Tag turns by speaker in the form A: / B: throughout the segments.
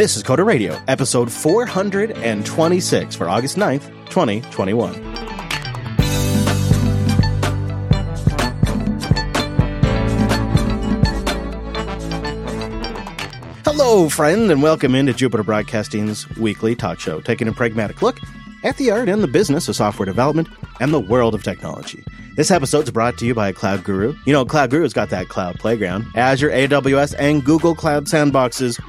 A: This is Coder Radio, episode 426 for August 9th, 2021. Hello, friend, and welcome into Jupiter Broadcasting's weekly talk show, taking a pragmatic look at the art and the business of software development and the world of technology. This episode is brought to you by Cloud Guru. You know, Cloud Guru's got that cloud playground, Azure, AWS, and Google Cloud sandboxes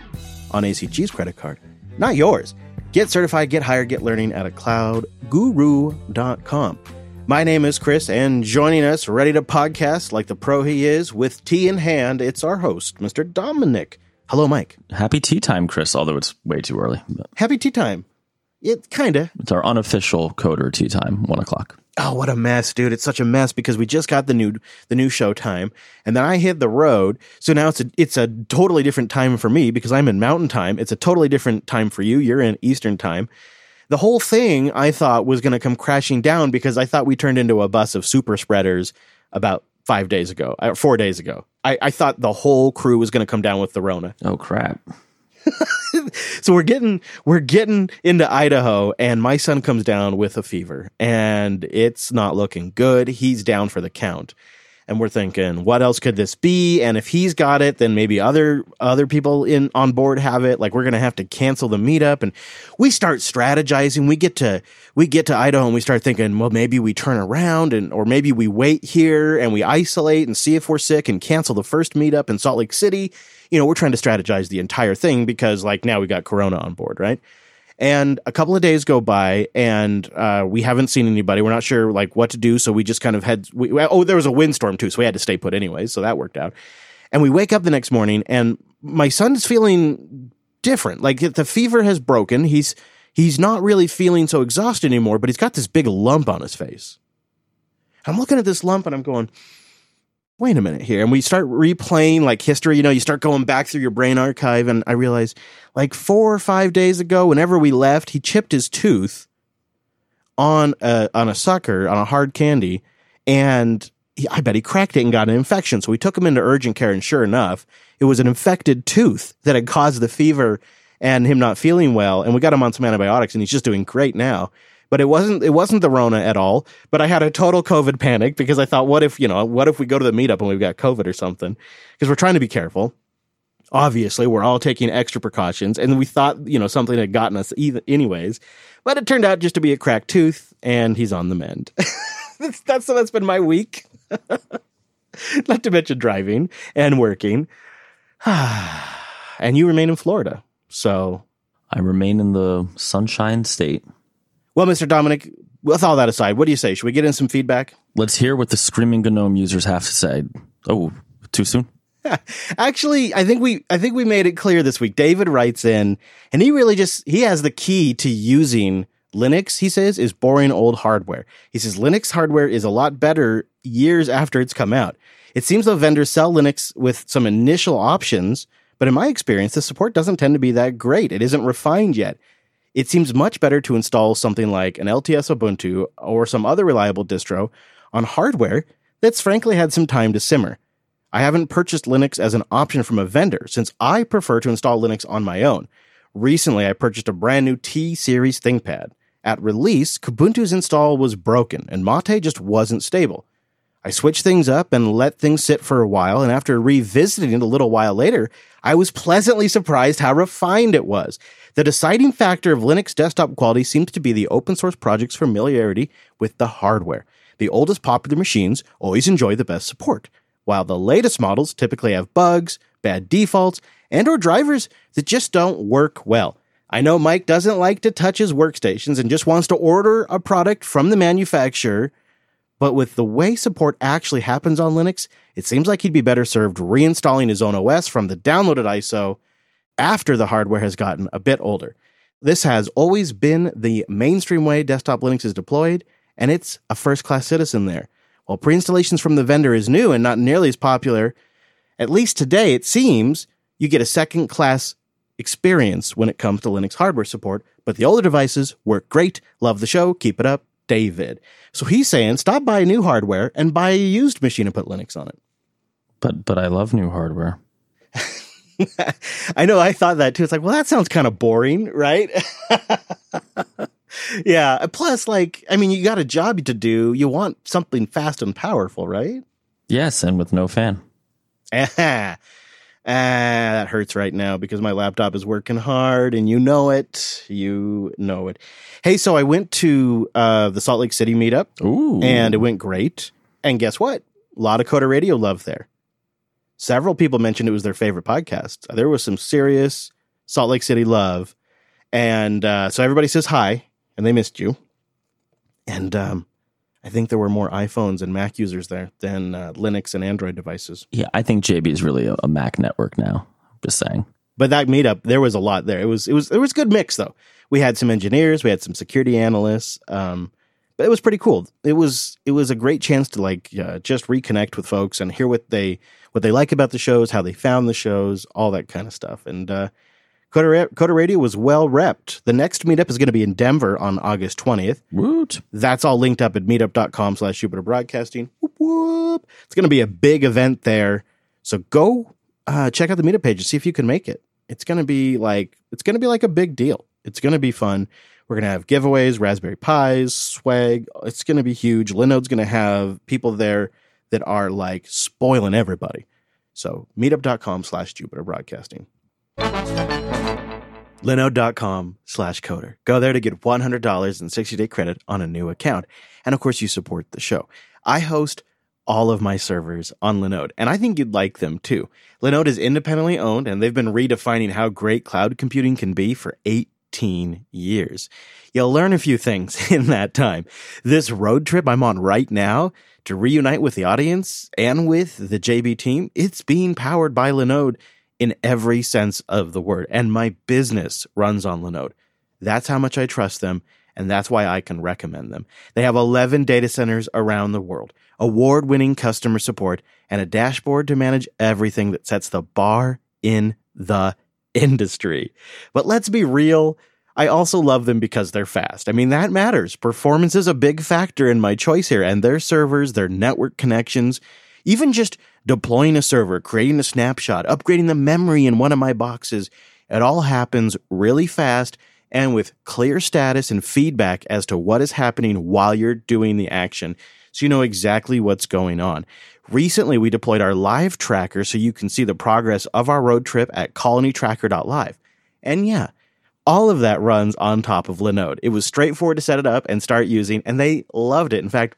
A: on ACG's credit card. Not yours. Get certified, get hired, get learning at a cloudguru.com. My name is Chris, and joining us, ready to podcast like the pro he is, with tea in hand, it's our host, Mr. Dominick. Hello, Mike.
B: Happy tea time, Chris, although it's way too early. But
A: Happy tea time. It kinda.
B: it's our unofficial coder tea time, one o'clock.
A: Oh, what a mess, dude! It's such a mess because we just got the new the new show time, and then I hit the road. So now it's a it's a totally different time for me because I'm in Mountain Time. It's a totally different time for you. You're in Eastern Time. The whole thing I thought was going to come crashing down because I thought we turned into a bus of super spreaders about five days ago, or four days ago. I, I thought the whole crew was going to come down with the Rona.
B: Oh crap!
A: so we're getting we're getting into Idaho and my son comes down with a fever and it's not looking good. He's down for the count. And we're thinking, what else could this be? And if he's got it, then maybe other other people in on board have it. Like we're gonna have to cancel the meetup. And we start strategizing. We get to we get to Idaho and we start thinking, well, maybe we turn around and or maybe we wait here and we isolate and see if we're sick and cancel the first meetup in Salt Lake City you know, we're trying to strategize the entire thing because like now we got Corona on board, right? And a couple of days go by and uh, we haven't seen anybody. We're not sure like what to do. So we just kind of had, we, oh, there was a windstorm too. So we had to stay put anyway. So that worked out. And we wake up the next morning and my son's feeling different. Like the fever has broken. He's, he's not really feeling so exhausted anymore, but he's got this big lump on his face. I'm looking at this lump and I'm going, wait a minute here. And we start replaying like history, you know, you start going back through your brain archive. And I realize like four or five days ago, whenever we left, he chipped his tooth on a, on a sucker, on a hard candy. And he, I bet he cracked it and got an infection. So we took him into urgent care. And sure enough, it was an infected tooth that had caused the fever and him not feeling well. And we got him on some antibiotics and he's just doing great now but it wasn't it wasn't the Rona at all. But I had a total COVID panic because I thought, what if you know, what if we go to the meetup and we've got COVID or something? Because we're trying to be careful. Obviously, we're all taking extra precautions, and we thought you know something had gotten us either, anyways. But it turned out just to be a cracked tooth, and he's on the mend. that's, that's that's been my week. Not to mention driving and working. and you remain in Florida, so
B: I remain in the Sunshine State.
A: Well, Mr. Dominick, with all that aside, what do you say? Should we get in some feedback?
B: Let's hear what the Screaming Gnome users have to say. Oh, too soon?
A: Actually, I think we I think we made it clear this week. David writes in and he really just he has the key to using Linux, he says, is boring old hardware. He says Linux hardware is a lot better years after it's come out. It seems though vendors sell Linux with some initial options, but in my experience, the support doesn't tend to be that great. It isn't refined yet. It seems much better to install something like an LTS Ubuntu or some other reliable distro on hardware that's frankly had some time to simmer. I haven't purchased Linux as an option from a vendor since I prefer to install Linux on my own. Recently, I purchased a brand new T series ThinkPad. At release, Kubuntu's install was broken and Mate just wasn't stable. I switched things up and let things sit for a while, and after revisiting it a little while later, I was pleasantly surprised how refined it was. The deciding factor of Linux desktop quality seems to be the open source project's familiarity with the hardware. The oldest popular machines always enjoy the best support, while the latest models typically have bugs, bad defaults, and or drivers that just don't work well. I know Mike doesn't like to touch his workstations and just wants to order a product from the manufacturer, but with the way support actually happens on Linux, it seems like he'd be better served reinstalling his own OS from the downloaded ISO after the hardware has gotten a bit older. This has always been the mainstream way desktop Linux is deployed, and it's a first class citizen there. While pre installations from the vendor is new and not nearly as popular, at least today it seems you get a second class experience when it comes to Linux hardware support, but the older devices work great. Love the show. Keep it up. David. So he's saying stop buying new hardware and buy a used machine and put Linux on it.
B: But but I love new hardware.
A: I know I thought that too. It's like, well, that sounds kind of boring, right? yeah. Plus, like, I mean, you got a job to do. You want something fast and powerful, right?
B: Yes, and with no fan.
A: Ah, that hurts right now because my laptop is working hard and you know it. You know it. Hey, so I went to uh, the Salt Lake City meetup
B: Ooh.
A: and it went great. And guess what? A lot of Coder Radio love there. Several people mentioned it was their favorite podcast. There was some serious Salt Lake City love. And uh, so everybody says hi and they missed you. And um, I think there were more iPhones and Mac users there than uh, Linux and Android devices.
B: yeah, I think JB is really a, a Mac network now. Just saying.
A: But that meetup, there was a lot there. It was it was it was good mix though. We had some engineers, we had some security analysts, um, but it was pretty cool. It was it was a great chance to like uh, just reconnect with folks and hear what they what they like about the shows, how they found the shows, all that kind of stuff. And uh, Coder, Coder Radio was well repped. The next meetup is going to be in Denver on August twentieth.
B: Woot.
A: That's all linked up at meetup.com slash Jupiter Broadcasting. Whoop, whoop. It's going to be a big event there. So go uh, check out the meetup page and see if you can make it. It's going to be like, it's going to be like a big deal. It's going to be fun. We're going to have giveaways, Raspberry Pis, swag. It's going to be huge. Linode's going to have people there that are like spoiling everybody. So meetup.com slash Jupiter Broadcasting. Linode.com slash coder. Go there to get $100 and 60 day credit on a new account. And of course, you support the show. I host all of my servers on Linode, and I think you'd like them too. Linode is independently owned, and they've been redefining how great cloud computing can be for 18 years. You'll learn a few things in that time. This road trip I'm on right now to reunite with the audience and with the JB team, it's being powered by Linode in every sense of the word. And my business runs on Linode. That's how much I trust them, and that's why I can recommend them. They have 11 data centers around the world, award winning customer support, and a dashboard to manage everything that sets the bar in the industry. But let's be real. I also love them because they're fast. I mean, that matters. Performance is a big factor in my choice here, and their servers, their network connections, even just deploying a server, creating a snapshot, upgrading the memory in one of my boxes, it all happens really fast and with clear status and feedback as to what is happening while you're doing the action. So you know exactly what's going on. Recently, we deployed our live tracker so you can see the progress of our road trip at colonytracker.live. And yeah, all of that runs on top of Linode. It was straightforward to set it up and start using, and they loved it. In fact,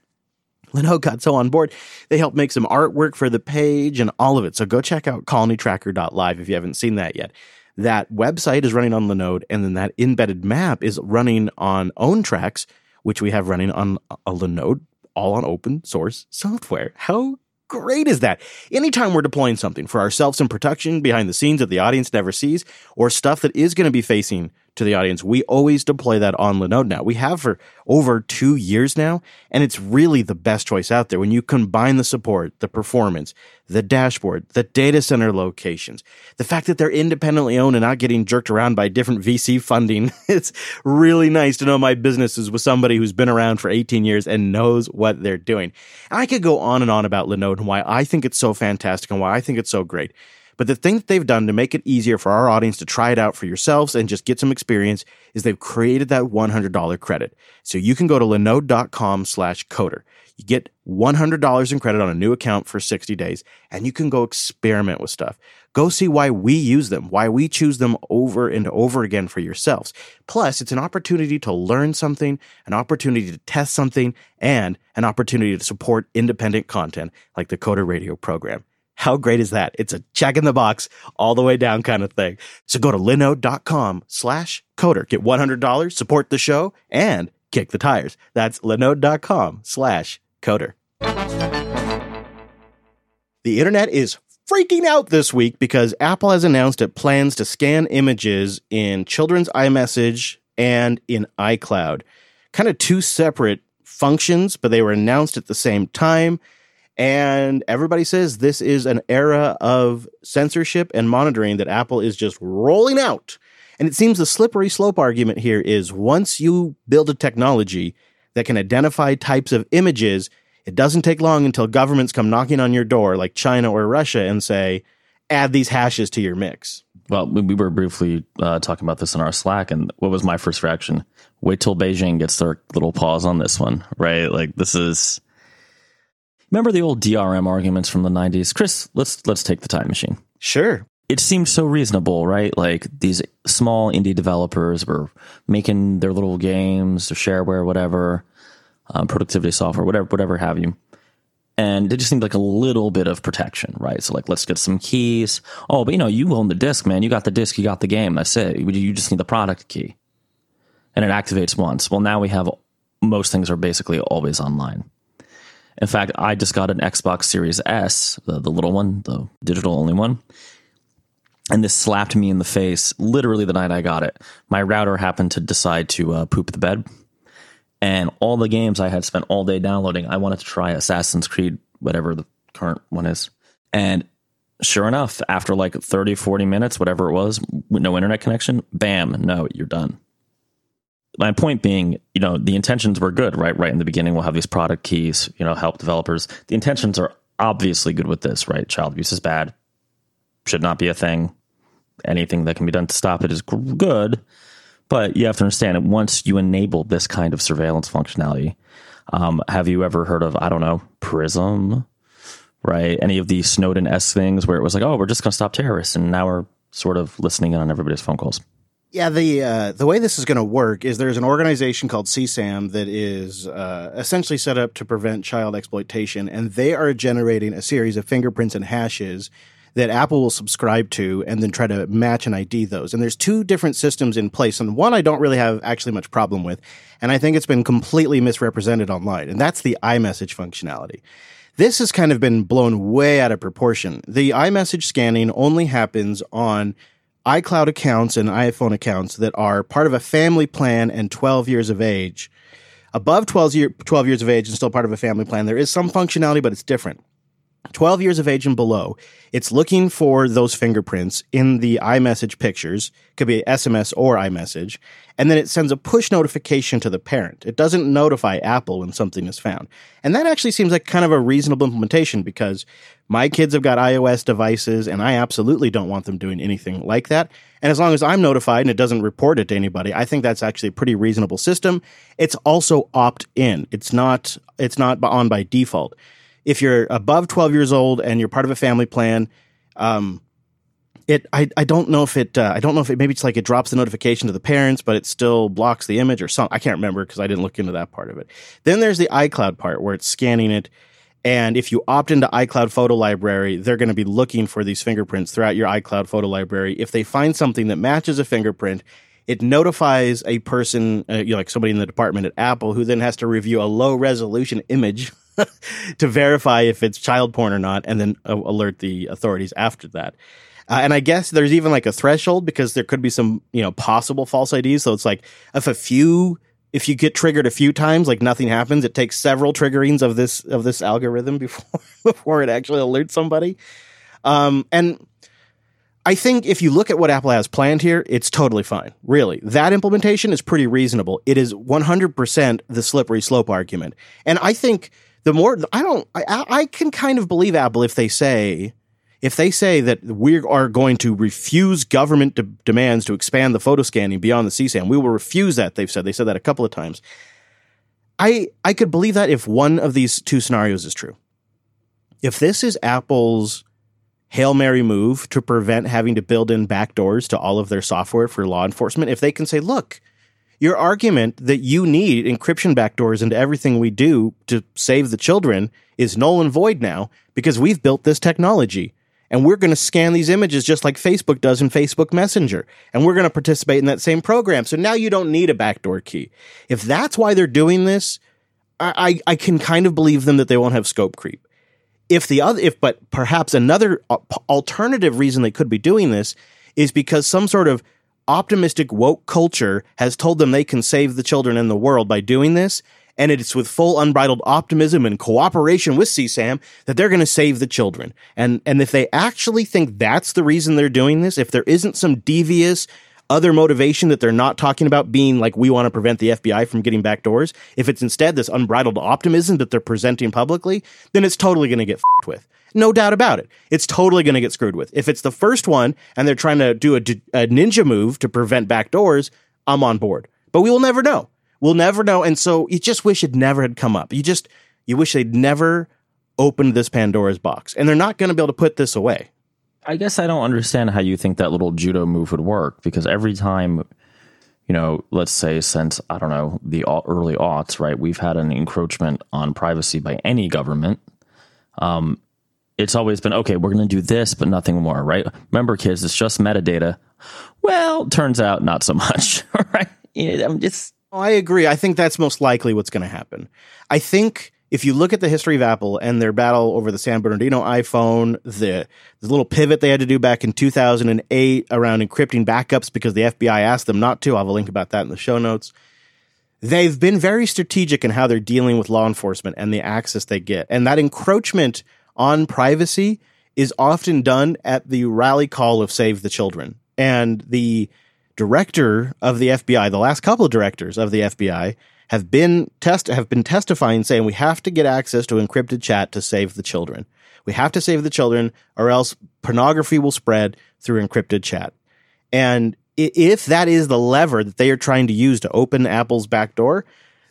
A: Linode got so on board, they helped make some artwork for the page and all of it. So go check out colonytracker.live if you haven't seen that yet. That website is running on Linode, and then that embedded map is running on OwnTracks, which we have running on a Linode, all on open source software. How great is that? Anytime we're deploying something for ourselves in production behind the scenes that the audience never sees, or stuff that is going to be facing to the audience, we always deploy that on Linode now. We have for over two years now, and it's really the best choice out there when you combine the support, the performance, the dashboard, the data center locations, the fact that they're independently owned and not getting jerked around by different VC funding. It's really nice to know my business is with somebody who's been around for 18 years and knows what they're doing. I could go on and on about Linode and why I think it's so fantastic and why I think it's so great. But the thing that they've done to make it easier for our audience to try it out for yourselves and just get some experience is they've created that $100 credit. So you can go to linode.com slash coder. You get $100 in credit on a new account for 60 days, and you can go experiment with stuff. Go see why we use them, why we choose them over and over again for yourselves. Plus, it's an opportunity to learn something, an opportunity to test something, and an opportunity to support independent content like the Coder Radio program. How great is that? It's a check in the box all the way down kind of thing. So go to linode.com slash coder. Get $100, support the show, and kick the tires. That's linode.com slash coder. The internet is freaking out this week because Apple has announced it plans to scan images in children's iMessage and in iCloud. Kind of two separate functions, but they were announced at the same time. And everybody says this is an era of censorship and monitoring that Apple is just rolling out. And it seems the slippery slope argument here is once you build a technology that can identify types of images, it doesn't take long until governments come knocking on your door, like China or Russia, and say, add these hashes to your mix.
B: Well, we, we were briefly uh, talking about this in our Slack, and what was my first reaction? Wait till Beijing gets their little paws on this one, right? Like this is. Remember the old DRM arguments from the '90s, Chris? Let's let's take the time machine.
A: Sure.
B: It seemed so reasonable, right? Like these small indie developers were making their little games, their shareware, whatever, um, productivity software, whatever, whatever have you and it just seemed like a little bit of protection, right? So like, let's get some keys. Oh, but you know, you own the disc, man. You got the disc, you got the game. That's it. You just need the product key, and it activates once. Well, now we have most things are basically always online. In fact, I just got an Xbox Series S, the, the little one, the digital only one. And this slapped me in the face literally the night I got it. My router happened to decide to uh, poop the bed and all the games I had spent all day downloading, I wanted to try Assassin's Creed, whatever the current one is. And sure enough, after like 30, 40 minutes, whatever it was, no internet connection, bam, no, you're done. My point being, you know, the intentions were good, right? Right in the beginning, we'll have these product keys, you know, help developers. The intentions are obviously good with this, right? Child abuse is bad, should not be a thing. Anything that can be done to stop it is good but you have to understand that once you enable this kind of surveillance functionality, um, have you ever heard of, I don't know, Prism, right? Any of the Snowden S things where it was like, oh, we're just going to stop terrorists. And now we're sort of listening in on everybody's phone calls.
A: Yeah, the uh, the way this is going to work is there's an organization called CSAM that is uh, essentially set up to prevent child exploitation, and they are generating a series of fingerprints and hashes that Apple will subscribe to and then try to match and ID those. And there's two different systems in place. And one I don't really have actually much problem with. And I think it's been completely misrepresented online. And that's the iMessage functionality. This has kind of been blown way out of proportion. The iMessage scanning only happens on iCloud accounts and iPhone accounts that are part of a family plan and 12 years of age. Above 12, year, 12 years of age and still part of a family plan, there is some functionality, but it's different. 12 years of age and below, it's looking for those fingerprints in the iMessage pictures, could be SMS or iMessage, and then it sends a push notification to the parent. It doesn't notify Apple when something is found. And that actually seems like kind of a reasonable implementation because my kids have got iOS devices and I absolutely don't want them doing anything like that. And as long as I'm notified and it doesn't report it to anybody, I think that's actually a pretty reasonable system. It's also opt in. It's not it's not on by default if you're above 12 years old and you're part of a family plan, um, it I, I don't know if it uh, I don't know if it maybe it's like it drops the notification to the parents, but it still blocks the image or something. I can't remember because I didn't look into that part of it. Then there's the iCloud part where it's scanning it. And if you opt into iCloud Photo Library, they're going to be looking for these fingerprints throughout your iCloud Photo Library. If they find something that matches a fingerprint, it notifies a person, uh, you know, like somebody in the department at Apple, who then has to review a low resolution image to verify if it's child porn or not, and then uh, alert the authorities after that. Uh, and I guess there's even like a threshold because there could be some, you know, possible false IDs. So it's like if a few, if you get triggered a few times, like nothing happens, it takes several triggerings of this of this algorithm before before it actually alerts somebody. Um, and I think if you look at what Apple has planned here, it's totally fine. Really. That implementation is pretty reasonable. It is 100% the slippery slope argument. And I think the more I don't, I, I can kind of believe Apple if they say, if they say that we are going to refuse government de- demands to expand the photo scanning beyond the CSAM, we will refuse that. They've said they said that a couple of times. I I could believe that if one of these two scenarios is true. If this is Apple's Hail Mary move to prevent having to build in backdoors to all of their software for law enforcement, if they can say, look, your argument that you need encryption backdoors into everything we do to save the children is null and void now because we've built this technology and we're going to scan these images just like Facebook does in Facebook Messenger and we're going to participate in that same program. So now you don't need a backdoor key. If that's why they're doing this, I, I, I can kind of believe them that they won't have scope creep. If the other, if but perhaps another uh, alternative reason they could be doing this is because some sort of optimistic woke culture has told them they can save the children in the world by doing this. And it's with full unbridled optimism and cooperation with CSAM that they're going to save the children. And, and if they actually think that's the reason they're doing this, if there isn't some devious other motivation that they're not talking about being like, we want to prevent the FBI from getting back doors, if it's instead this unbridled optimism that they're presenting publicly, then it's totally going to get fucked with. No doubt about it. It's totally going to get screwed with. If it's the first one and they're trying to do a, a ninja move to prevent backdoors, I'm on board. But we will never know. We'll never know. And so you just wish it never had come up. You just, you wish they'd never opened this Pandora's box. And they're not going to be able to put this away.
B: I guess I don't understand how you think that little judo move would work because every time, you know, let's say since, I don't know, the early aughts, right, we've had an encroachment on privacy by any government. Um, it's always been, okay, we're going to do this, but nothing more, right? Remember, kids, it's just metadata. Well, turns out not so much, right? I'm just.
A: Oh, I agree. I think that's most likely what's going to happen. I think if you look at the history of Apple and their battle over the San Bernardino iPhone, the, the little pivot they had to do back in 2008 around encrypting backups because the FBI asked them not to, I'll have a link about that in the show notes. They've been very strategic in how they're dealing with law enforcement and the access they get. And that encroachment on privacy is often done at the rally call of Save the Children. And the director of the FBI, the last couple of directors of the FBI, have been test have been testifying saying we have to get access to encrypted chat to save the children. We have to save the children or else pornography will spread through encrypted chat. And if that is the lever that they are trying to use to open Apple's back door,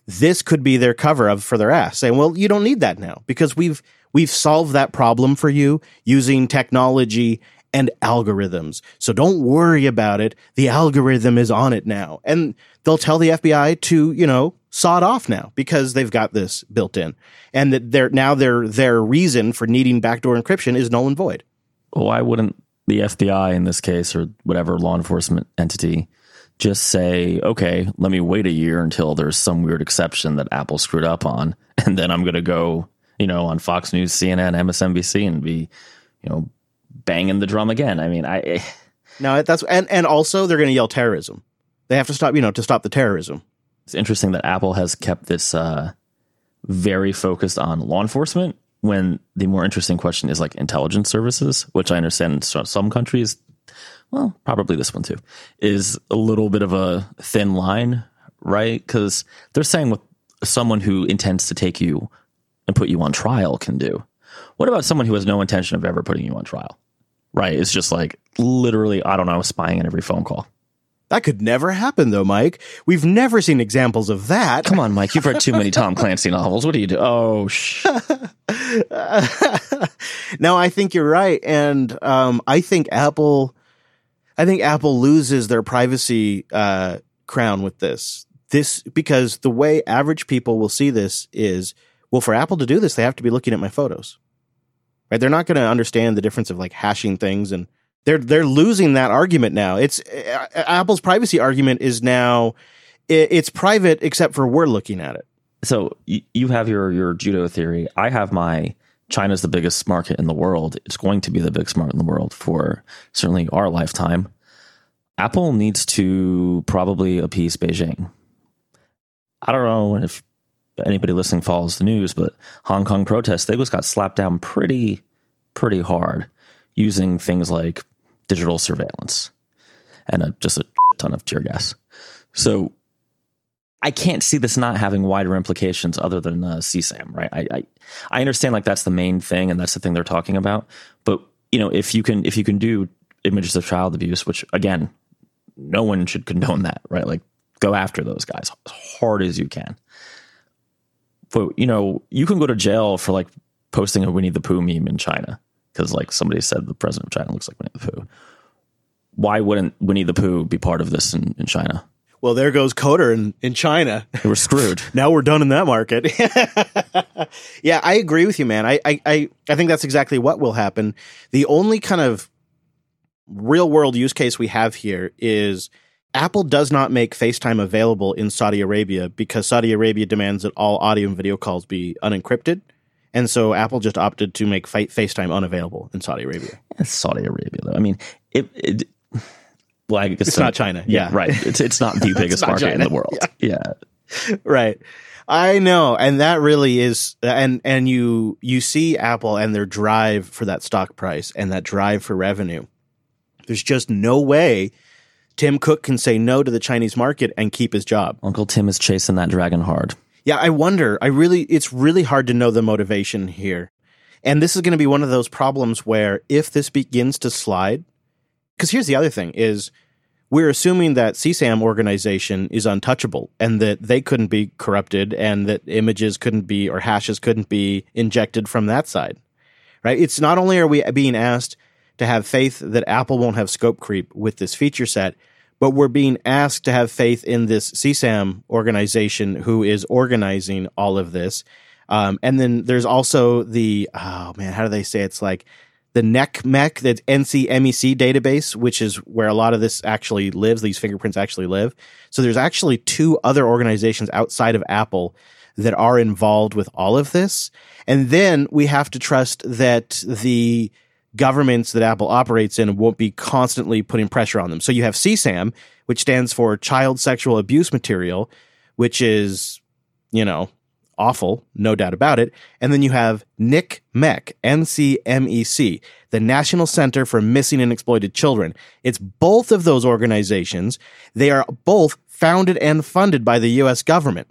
A: this could be their cover of for their ass saying, well, you don't need that now because we've we've solved that problem for you using technology and algorithms. So don't worry about it. The algorithm is on it now. And they'll tell the FBI to, you know, sawed off now because they've got this built in, and that their now their their reason for needing backdoor encryption is null and void.
B: Why wouldn't the FBI in this case or whatever law enforcement entity just say, okay, let me wait a year until there's some weird exception that Apple screwed up on, and then I'm going to go, you know, on Fox News, CNN, MSNBC, and be, you know, banging the drum again. I mean, I. Eh.
A: No, that's and and also they're going to yell terrorism. They have to stop, you know, to stop the terrorism.
B: It's interesting that Apple has kept this uh, very focused on law enforcement when the more interesting question is like intelligence services, which I understand in some countries, well, probably this one too, is a little bit of a thin line, right? Because they're saying what someone who intends to take you and put you on trial can do. What about someone who has no intention of ever putting you on trial? Right? It's just like literally, I don't know, spying in every phone call.
A: That could never happen, though, Mike. We've never seen examples of that.
B: Come on, Mike. You've read too many Tom Clancy novels. What do you do? Oh, sh.
A: no, I think you're right, and um, I think Apple, I think Apple loses their privacy uh, crown with this. This because the way average people will see this is, well, for Apple to do this, they have to be looking at my photos, right? They're not going to understand the difference of like hashing things and they're they're losing that argument now. It's uh, Apple's privacy argument is now it, it's private except for we're looking at it.
B: So you have your your judo theory. I have my China's the biggest market in the world. It's going to be the biggest market in the world for certainly our lifetime. Apple needs to probably appease Beijing. I don't know if anybody listening follows the news, but Hong Kong protests, they just got slapped down pretty, pretty hard using things like digital surveillance and a, just a ton of tear gas. So I can't see this not having wider implications other than uh, CSAM, right? I, I, I understand like that's the main thing and that's the thing they're talking about. But you know, if you can if you can do images of child abuse, which again, no one should condone that, right? Like go after those guys as hard as you can. But you know, you can go to jail for like posting a Winnie the Pooh meme in China because like somebody said the president of China looks like Winnie the Pooh. Why wouldn't Winnie the Pooh be part of this in, in China?
A: Well, there goes Coder in, in China.
B: We're screwed.
A: now we're done in that market. yeah, I agree with you, man. I, I, I think that's exactly what will happen. The only kind of real world use case we have here is Apple does not make FaceTime available in Saudi Arabia because Saudi Arabia demands that all audio and video calls be unencrypted. And so Apple just opted to make FaceTime unavailable in Saudi Arabia.
B: It's Saudi Arabia, though. I mean, it, it well, I guess
A: it's so, not China. Yeah,
B: yeah, right. It's it's not the biggest market China. in the world. Yeah.
A: yeah. right. I know, and that really is, and and you you see Apple and their drive for that stock price and that drive for revenue. There's just no way Tim Cook can say no to the Chinese market and keep his job.
B: Uncle Tim is chasing that dragon hard.
A: Yeah, I wonder. I really, it's really hard to know the motivation here. And this is going to be one of those problems where if this begins to slide, because here's the other thing is we're assuming that CSAM organization is untouchable and that they couldn't be corrupted and that images couldn't be or hashes couldn't be injected from that side. Right? It's not only are we being asked to have faith that Apple won't have scope creep with this feature set, but we're being asked to have faith in this CSAM organization who is organizing all of this. Um, and then there's also the oh man, how do they say it? it's like the NCMEC, the NCMEC database, which is where a lot of this actually lives. These fingerprints actually live. So there's actually two other organizations outside of Apple that are involved with all of this. And then we have to trust that the governments that Apple operates in won't be constantly putting pressure on them. So you have CSAM, which stands for Child Sexual Abuse Material, which is, you know, awful, no doubt about it. And then you have NCMEC, NCMEC, the National Center for Missing and Exploited Children. It's both of those organizations. They are both founded and funded by the US government.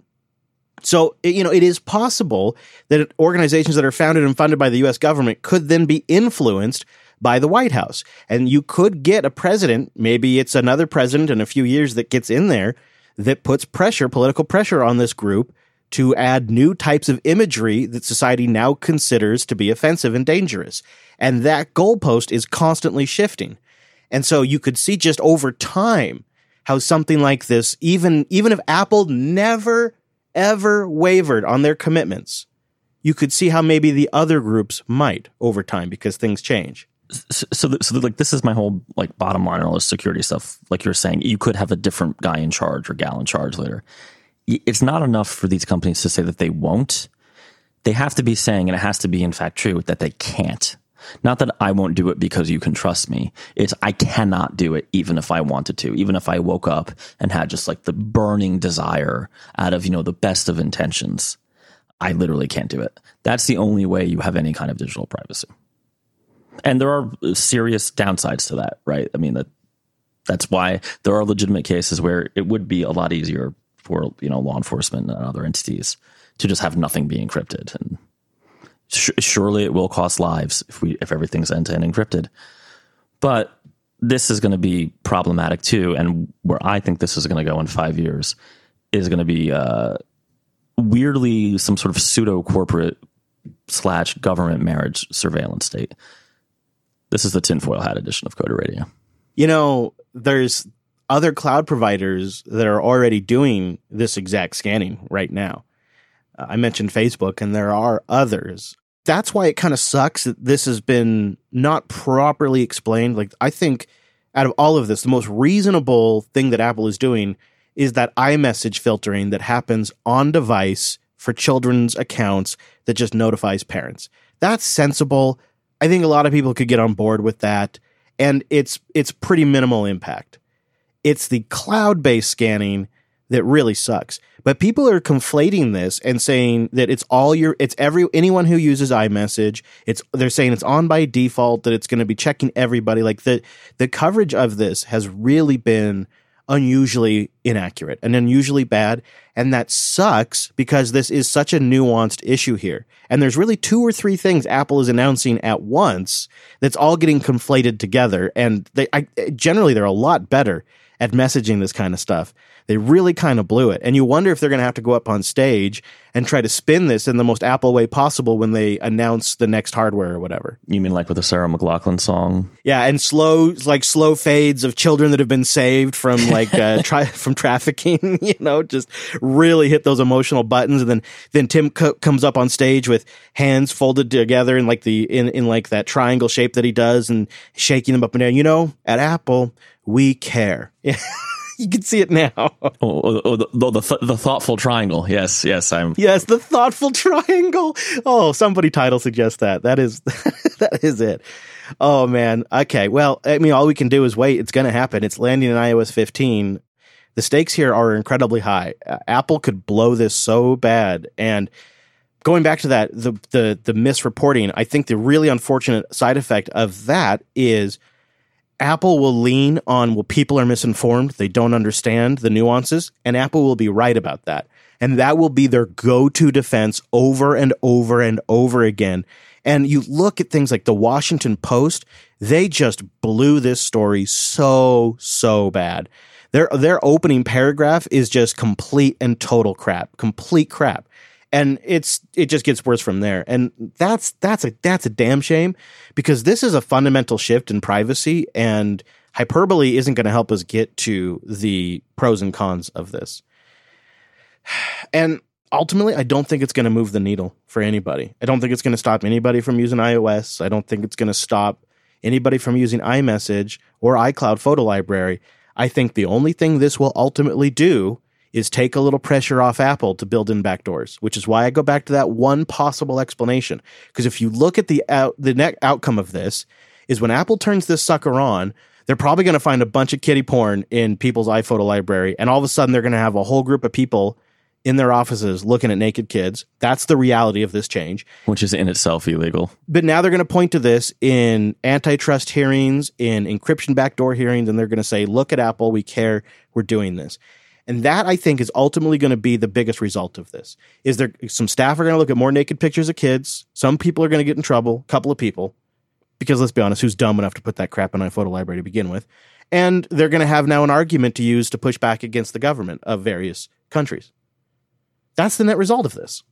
A: So, you know, it is possible that organizations that are founded and funded by the US government could then be influenced by the White House. And you could get a president, maybe it's another president in a few years that gets in there that puts pressure, political pressure on this group to add new types of imagery that society now considers to be offensive and dangerous. And that goalpost is constantly shifting. And so you could see just over time how something like this, even, even if Apple never ever wavered on their commitments, you could see how maybe the other groups might over time because things change.
B: So, so, so like this is my whole like bottom line on all this security stuff. Like you're saying, you could have a different guy in charge or gal in charge later. It's not enough for these companies to say that they won't. They have to be saying, and it has to be in fact true, that they can't. Not that I won't do it because you can trust me. It's I cannot do it even if I wanted to, even if I woke up and had just like the burning desire out of, you know, the best of intentions. I literally can't do it. That's the only way you have any kind of digital privacy. And there are uh, serious downsides to that, right? I mean that that's why there are legitimate cases where it would be a lot easier for, you know, law enforcement and other entities to just have nothing be encrypted and surely it will cost lives if we if everything's end to end encrypted. But this is going to be problematic too, and where I think this is going to go in five years is going to be uh, weirdly some sort of pseudo corporate slash government marriage surveillance state. This is the tinfoil hat edition of Coder Radio.
A: You know, there's other cloud providers that are already doing this exact scanning right now. Uh, I mentioned Facebook, and there are others that's why it kind of sucks that this has been not properly explained. Like, I think out of all of this, the most reasonable thing that Apple is doing is that iMessage filtering that happens on device for children's accounts that just notifies parents. That's sensible. I think a lot of people could get on board with that, and it's it's pretty minimal impact. It's the cloud-based scanning that really sucks. But people are conflating this and saying that it's all your, it's every, anyone who uses iMessage. It's, they're saying it's on by default, that it's going to be checking everybody. Like the, the coverage of this has really been unusually inaccurate and unusually bad. And that sucks because this is such a nuanced issue here. And there's really two or three things Apple is announcing at once that's all getting conflated together. And they, I, generally, they're a lot better at messaging this kind of stuff. They really kind of blew it. And you wonder if they're going to have to go up on stage and try to spin this in the most Apple way possible when they announce the next hardware or whatever.
B: You mean like with the Sarah McLachlan song?
A: Yeah, and slow like slow fades of children that have been saved from like uh, tri- from trafficking, you know, just really hit those emotional buttons and then then Tim co- comes up on stage with hands folded together in like the in in like that triangle shape that he does and shaking them up and down. You know, at Apple, we care. You can see it now. Oh,
B: oh, oh the, the, the thoughtful triangle. Yes, yes, I'm.
A: Yes, the thoughtful triangle. Oh, somebody title suggests that. That is that is it. Oh man. Okay. Well, I mean, all we can do is wait. It's going to happen. It's landing in iOS 15. The stakes here are incredibly high. Uh, Apple could blow this so bad, and going back to that, the the the misreporting. I think the really unfortunate side effect of that is Apple will lean on, well, people are misinformed. They don't understand the nuances. And Apple will be right about that. And that will be their go to defense over and over and over again. And you look at things like the Washington Post, they just blew this story so, so bad. Their, their opening paragraph is just complete and total crap, complete crap. And it's, it just gets worse from there. And that's, that's a, that's a damn shame because this is a fundamental shift in privacy and hyperbole isn't going to help us get to the pros and cons of this. And ultimately, I don't think it's going to move the needle for anybody. I don't think it's going to stop anybody from using iOS. I don't think it's going to stop anybody from using iMessage or iCloud Photo Library. I think the only thing this will ultimately do is take a little pressure off Apple to build in backdoors, which is why I go back to that one possible explanation. Because if you look at the out, the net outcome of this, is when Apple turns this sucker on, they're probably going to find a bunch of kitty porn in people's iPhoto library, and all of a sudden they're going to have a whole group of people in their offices looking at naked kids. That's the reality of this change.
B: Which is in itself illegal.
A: But now they're going to point to this in antitrust hearings, in encryption backdoor hearings, and they're going to say, look at Apple, we care, we're doing this. And that I think is ultimately going to be the biggest result of this. Is there some staff are going to look at more naked pictures of kids. Some people are going to get in trouble, a couple of people. Because let's be honest, who's dumb enough to put that crap in a photo library to begin with? And they're going to have now an argument to use to push back against the government of various countries. That's the net result of this.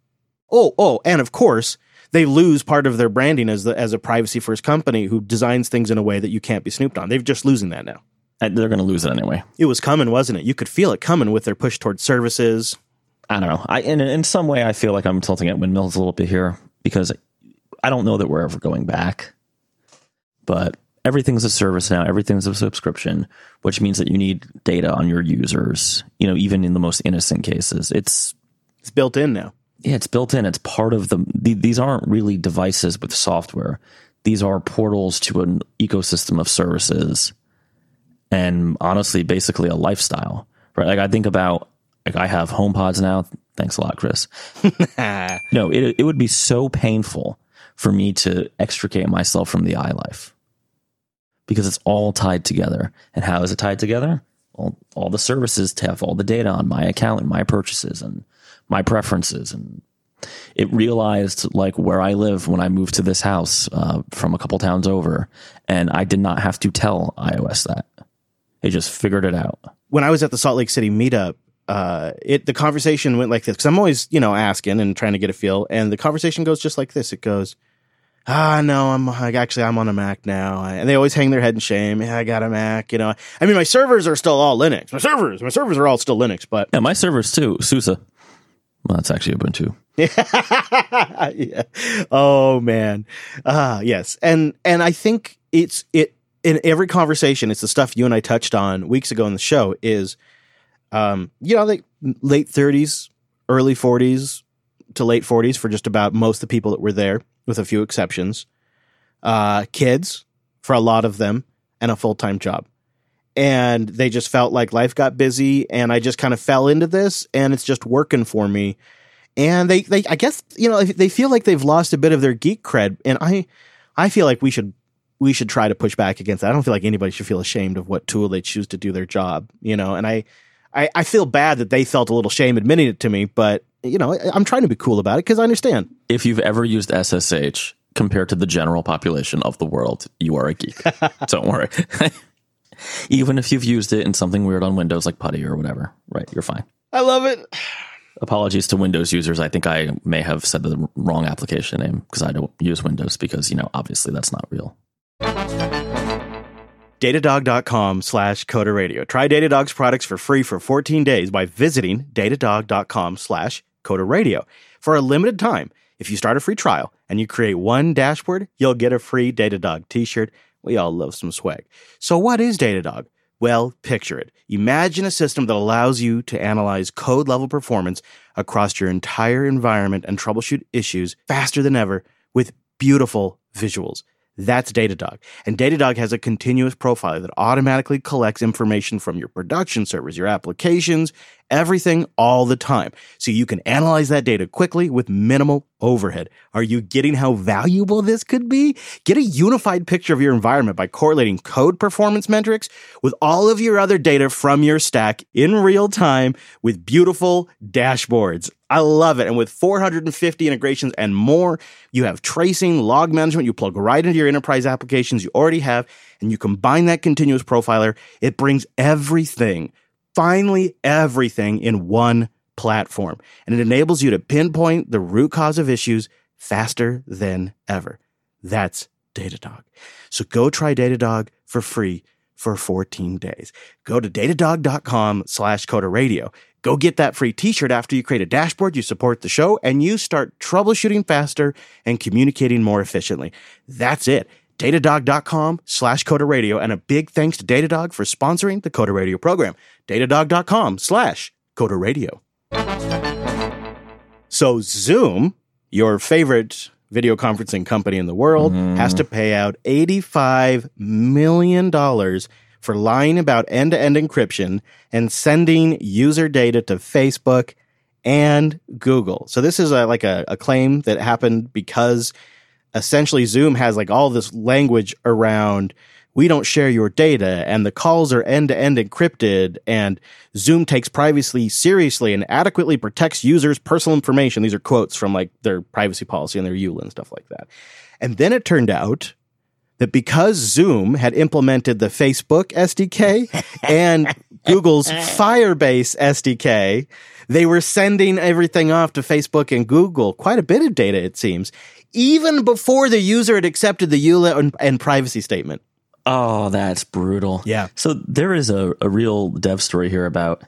A: Oh, oh, and of course, they lose part of their branding as the, as a privacy first company who designs things in a way that you can't be snooped on. They're just losing that now.
B: And They're going to lose it anyway.
A: It was coming, wasn't it? You could feel it coming with their push towards services.
B: I don't know. I in in some way I feel like I'm tilting at windmills a little bit here because I don't know that we're ever going back. But everything's a service now. Everything's a subscription, which means that you need data on your users. You know, even in the most innocent cases, it's
A: It's built in now.
B: yeah, it's built in. It's part of the, the. These aren't really devices with software. These are portals to an ecosystem of services, and honestly, basically a lifestyle. Right? Like I think about like I have HomePods now. Thanks a lot, Chris. no, it it would be so painful for me to extricate myself from the iLife because it's all tied together. And how is it tied together? All, all the services to have all the data on my account and my purchases and my preferences and it realized like where I live when I moved to this house uh, from a couple towns over, and I did not have to tell iOS that. It just figured it out.
A: when I was at the Salt Lake City meetup, uh, it the conversation went like this because I'm always you know asking and trying to get a feel, and the conversation goes just like this. It goes, ah, no, I'm like, actually I'm on a Mac now, and they always hang their head in shame. Yeah, I got a Mac, you know. I mean, my servers are still all Linux. My servers, my servers are all still Linux, but
B: Yeah, my servers too, SUSE. Well, that's actually Ubuntu.
A: yeah. Oh man. Ah, yes. And and I think it's it in every conversation, it's the stuff you and I touched on weeks ago in the show is um, you know, like late thirties, early forties to late forties for just about most of the people that were there, with a few exceptions. Uh kids for a lot of them and a full time job. And they just felt like life got busy and I just kind of fell into this and it's just working for me and they, they I guess you know they feel like they've lost a bit of their geek cred, and I I feel like we should we should try to push back against that. I don't feel like anybody should feel ashamed of what tool they choose to do their job, you know. And I I, I feel bad that they felt a little shame admitting it to me, but you know I, I'm trying to be cool about it because I understand.
B: If you've ever used SSH compared to the general population of the world, you are a geek. Don't worry. Even if you've used it in something weird on Windows like Putty or whatever, right? You're fine.
A: I love it.
B: Apologies to Windows users. I think I may have said the wrong application name because I don't use Windows because, you know, obviously that's not real.
A: Datadog.com slash Coder Radio. Try Datadog's products for free for 14 days by visiting datadog.com slash Coder Radio. For a limited time, if you start a free trial and you create one dashboard, you'll get a free Datadog t-shirt. We all love some swag. So what is Datadog? Well, picture it. Imagine a system that allows you to analyze code level performance across your entire environment and troubleshoot issues faster than ever with beautiful visuals. That's Datadog. And Datadog has a continuous profiler that automatically collects information from your production servers, your applications, everything all the time. So you can analyze that data quickly with minimal overhead. Are you getting how valuable this could be? Get a unified picture of your environment by correlating code performance metrics with all of your other data from your stack in real time with beautiful dashboards. I love it. And with 450 integrations and more, you have tracing, log management, you plug right into your enterprise applications you already have, and you combine that continuous profiler. It brings everything finally everything in one platform. And it enables you to pinpoint the root cause of issues faster than ever. That's Datadog. So go try Datadog for free for 14 days. Go to datadog.com slash coder radio. Go get that free t-shirt after you create a dashboard, you support the show, and you start troubleshooting faster and communicating more efficiently. That's it datadog.com slash coder radio and a big thanks to datadog for sponsoring the coder radio program datadog.com slash coder radio so zoom your favorite video conferencing company in the world mm. has to pay out 85 million dollars for lying about end-to-end encryption and sending user data to facebook and google so this is a, like a, a claim that happened because essentially Zoom has like all this language around we don't share your data and the calls are end to end encrypted and Zoom takes privacy seriously and adequately protects users' personal information. These are quotes from like their privacy policy and their EULA and stuff like that. And then it turned out that because Zoom had implemented the Facebook SDK and Google's Firebase SDK, they were sending everything off to Facebook and Google, quite a bit of data, it seems even before the user had accepted the EULA and, and privacy statement.
B: Oh, that's brutal.
A: Yeah.
B: So there is a, a real dev story here about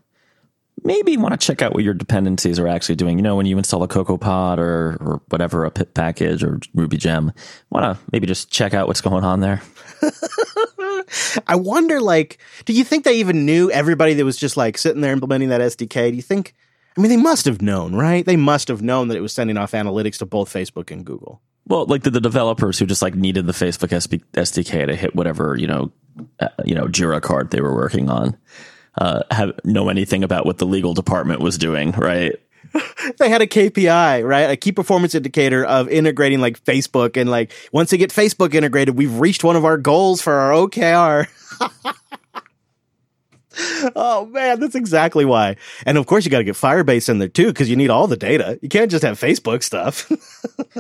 B: maybe you want to check out what your dependencies are actually doing. You know, when you install a CocoaPod or, or whatever, a pip package or Ruby gem, want to maybe just check out what's going on there.
A: I wonder, like, do you think they even knew everybody that was just like sitting there implementing that SDK? Do you think I mean, they must have known, right? They must have known that it was sending off analytics to both Facebook and Google.
B: Well, like the, the developers who just like needed the Facebook SDK to hit whatever you know, uh, you know, Jira card they were working on, uh, have know anything about what the legal department was doing, right?
A: they had a KPI, right? A key performance indicator of integrating like Facebook, and like once they get Facebook integrated, we've reached one of our goals for our OKR. oh man, that's exactly why. And of course, you got to get Firebase in there too because you need all the data. You can't just have Facebook stuff.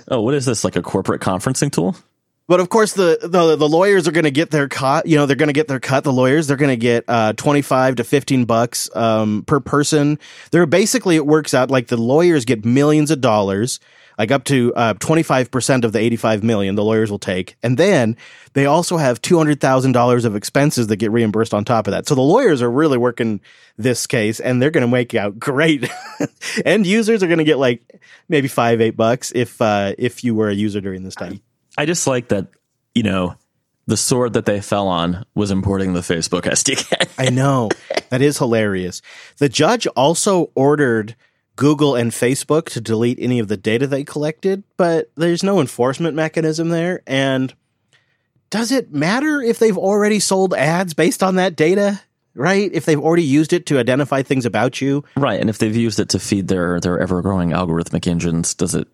B: oh, what is this? Like a corporate conferencing tool?
A: But of course, the the, the lawyers are going to get their cut. You know, they're going to get their cut. The lawyers they're going to get uh, twenty five to fifteen bucks um, per person. They're basically it works out like the lawyers get millions of dollars like up to uh, 25% of the 85 million the lawyers will take. And then they also have $200,000 of expenses that get reimbursed on top of that. So the lawyers are really working this case and they're going to make out great. End users are going to get like maybe five, eight bucks if, uh, if you were a user during this time.
B: I just like that, you know, the sword that they fell on was importing the Facebook SDK.
A: I know. That is hilarious. The judge also ordered Google and Facebook to delete any of the data they collected, but there's no enforcement mechanism there. And does it matter if they've already sold ads based on that data? Right? If they've already used it to identify things about you.
B: Right. And if they've used it to feed their, their ever growing algorithmic engines, does it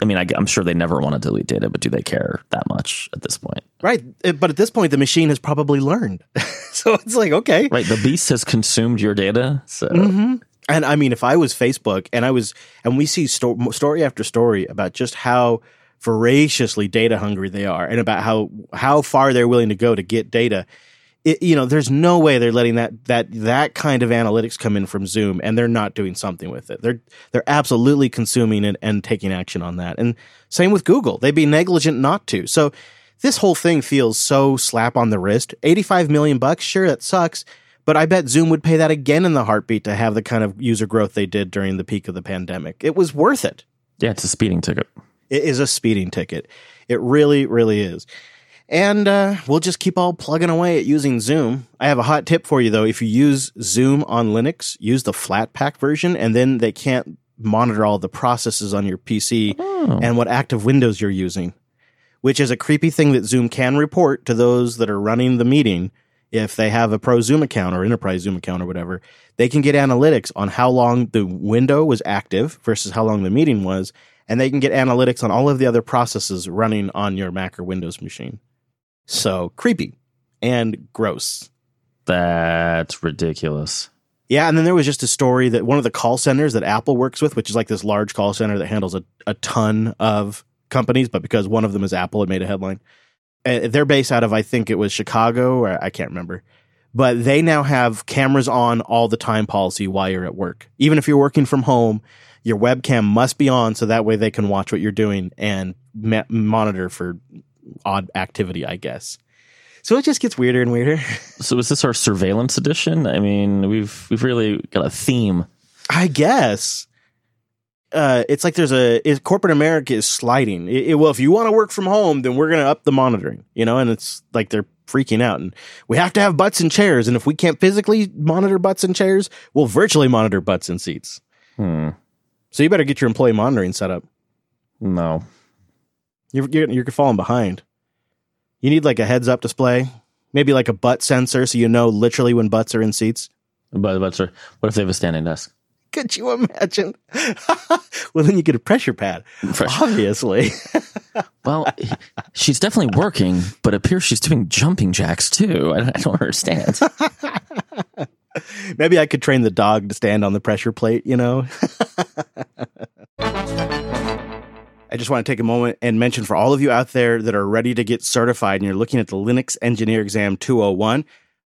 B: I mean, I, am sure they never want to delete data, but do they care that much at this point?
A: Right. But at this point, the machine has probably learned. so it's like, okay.
B: Right. The beast has consumed your data. So.
A: Mm-hmm. And I mean, if I was Facebook and I was, and we see sto- story after story about just how voraciously data hungry they are and about how, how far they're willing to go to get data. It, you know, there's no way they're letting that, that, that kind of analytics come in from Zoom and they're not doing something with it. They're, they're absolutely consuming it and taking action on that. And same with Google. They'd be negligent not to. So this whole thing feels so slap on the wrist. 85 million bucks. Sure, that sucks but I bet Zoom would pay that again in the heartbeat to have the kind of user growth they did during the peak of the pandemic. It was worth it.
B: Yeah, it's a speeding ticket.
A: It is a speeding ticket. It really, really is. And uh, we'll just keep all plugging away at using Zoom. I have a hot tip for you though. If you use Zoom on Linux, use the Flatpak version, and then they can't monitor all the processes on your PC oh. and what active windows you're using, which is a creepy thing that Zoom can report to those that are running the meeting if they have a pro Zoom account or enterprise Zoom account or whatever, they can get analytics on how long the window was active versus how long the meeting was. And they can get analytics on all of the other processes running on your Mac or Windows machine. So creepy and gross.
B: That's ridiculous.
A: Yeah, and then there was just a story that one of the call centers that Apple works with, which is like this large call center that handles a, a ton of companies, but because one of them is Apple, it made a headline. Uh, they're based out of, I think it was Chicago, or I can't remember. But they now have cameras on all the time policy while you're at work. Even if you're working from home, your webcam must be on so that way they can watch what you're doing and ma- monitor for odd activity, I guess. So it just gets weirder and weirder.
B: So is this our surveillance edition? I mean, we've we've really got a theme.
A: I guess. Uh, it's like there's a it, corporate America is sliding. It, it- well, if you want to work from home, then we're going to up the monitoring, you know. And it's like they're freaking out, and we have to have butts and chairs. And if we can't physically monitor butts and chairs, we'll virtually monitor butts and seats.
B: Hmm.
A: So you better get your employee monitoring set up.
B: No.
A: You're you're, you're falling behind. You need like a heads up display, maybe like a butt sensor, so you know literally when butts are in seats.
B: But, but sir, what if they have a standing desk?
A: Could you imagine? well, then you get a pressure pad.
B: Pressure.
A: Obviously.
B: Well, she's definitely working, but it appears she's doing jumping jacks too. I, I don't understand.
A: Maybe I could train the dog to stand on the pressure plate, you know? I just want to take a moment and mention for all of you out there that are ready to get certified and you're looking at the Linux Engineer Exam 201,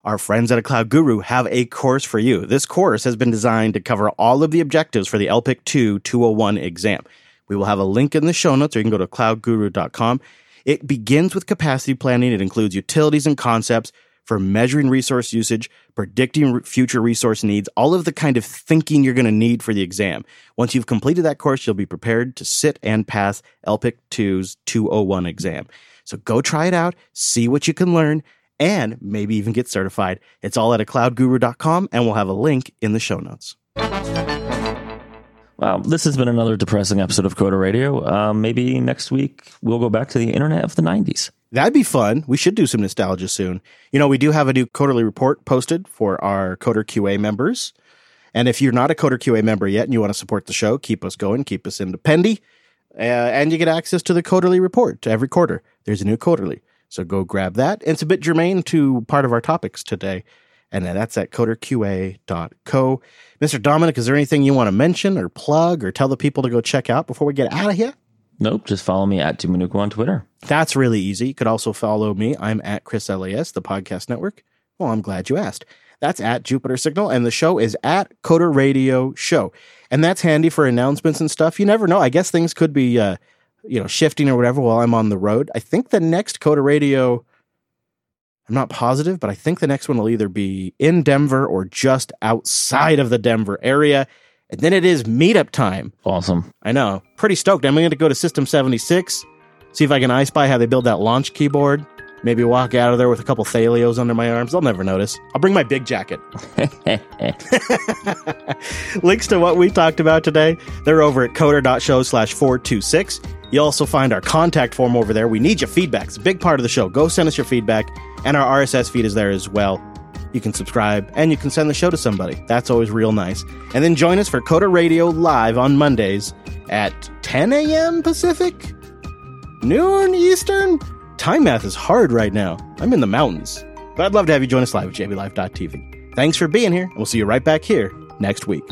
A: our friends at a Cloud Guru have a course for you. This course has been designed to cover all of the objectives for the LPIC 2 201 exam. We will have a link in the show notes or you can go to cloudguru.com. It begins with capacity planning. It includes utilities and concepts for measuring resource usage, predicting future resource needs, all of the kind of thinking you're going to need for the exam. Once you've completed that course, you'll be prepared to sit and pass LPIC 2's 201 exam. So go try it out, see what you can learn, and maybe even get certified. It's all at a cloudguru.com, and we'll have a link in the show notes.
B: Wow, this has been another depressing episode of Coder Radio. Um, maybe next week we'll go back to the internet of the 90s.
A: That'd be fun. We should do some nostalgia soon. You know, we do have a new quarterly report posted for our Coder QA members. And if you're not a Coder QA member yet and you want to support the show, keep us going, keep us independent, uh, and you get access to the quarterly report every quarter. There's a new quarterly. So go grab that. And it's a bit germane to part of our topics today. And that's at coderqa.co. Mr. Dominick, is there anything you want to mention or plug or tell the people to go check out before we get out of here?
B: Nope, just follow me at dominucco on Twitter.
A: That's really easy. You could also follow me. I'm at Chris LAS, the podcast network. Well, I'm glad you asked. That's at Jupiter Signal, and the show is at Coder Radio Show. And that's handy for announcements and stuff. You never know. I guess things could be, uh, you know, shifting or whatever while I'm on the road. I think the next Coder Radio, I'm not positive, but I think the next one will either be in Denver or just outside of the Denver area. And then it is meetup time.
B: Awesome.
A: I know. Pretty stoked. I'm going to go to System 76, see if I can I spy how they build that launch keyboard. Maybe walk out of there with a couple Thelios under my arms. They'll never notice. I'll bring my big jacket. Links to what we talked about today, they're over at coder.show slash 426. You'll also find our contact form over there. We need your feedback. It's a big part of the show. Go send us your feedback. And our RSS feed is there as well. You can subscribe and you can send the show to somebody. That's always real nice. And then join us for Coder Radio live on Mondays at 10 a.m. Pacific, noon Eastern. Time math is hard right now. I'm in the mountains. But I'd love to have you join us live at jblive.tv. Thanks for being here, and we'll see you right back here next week.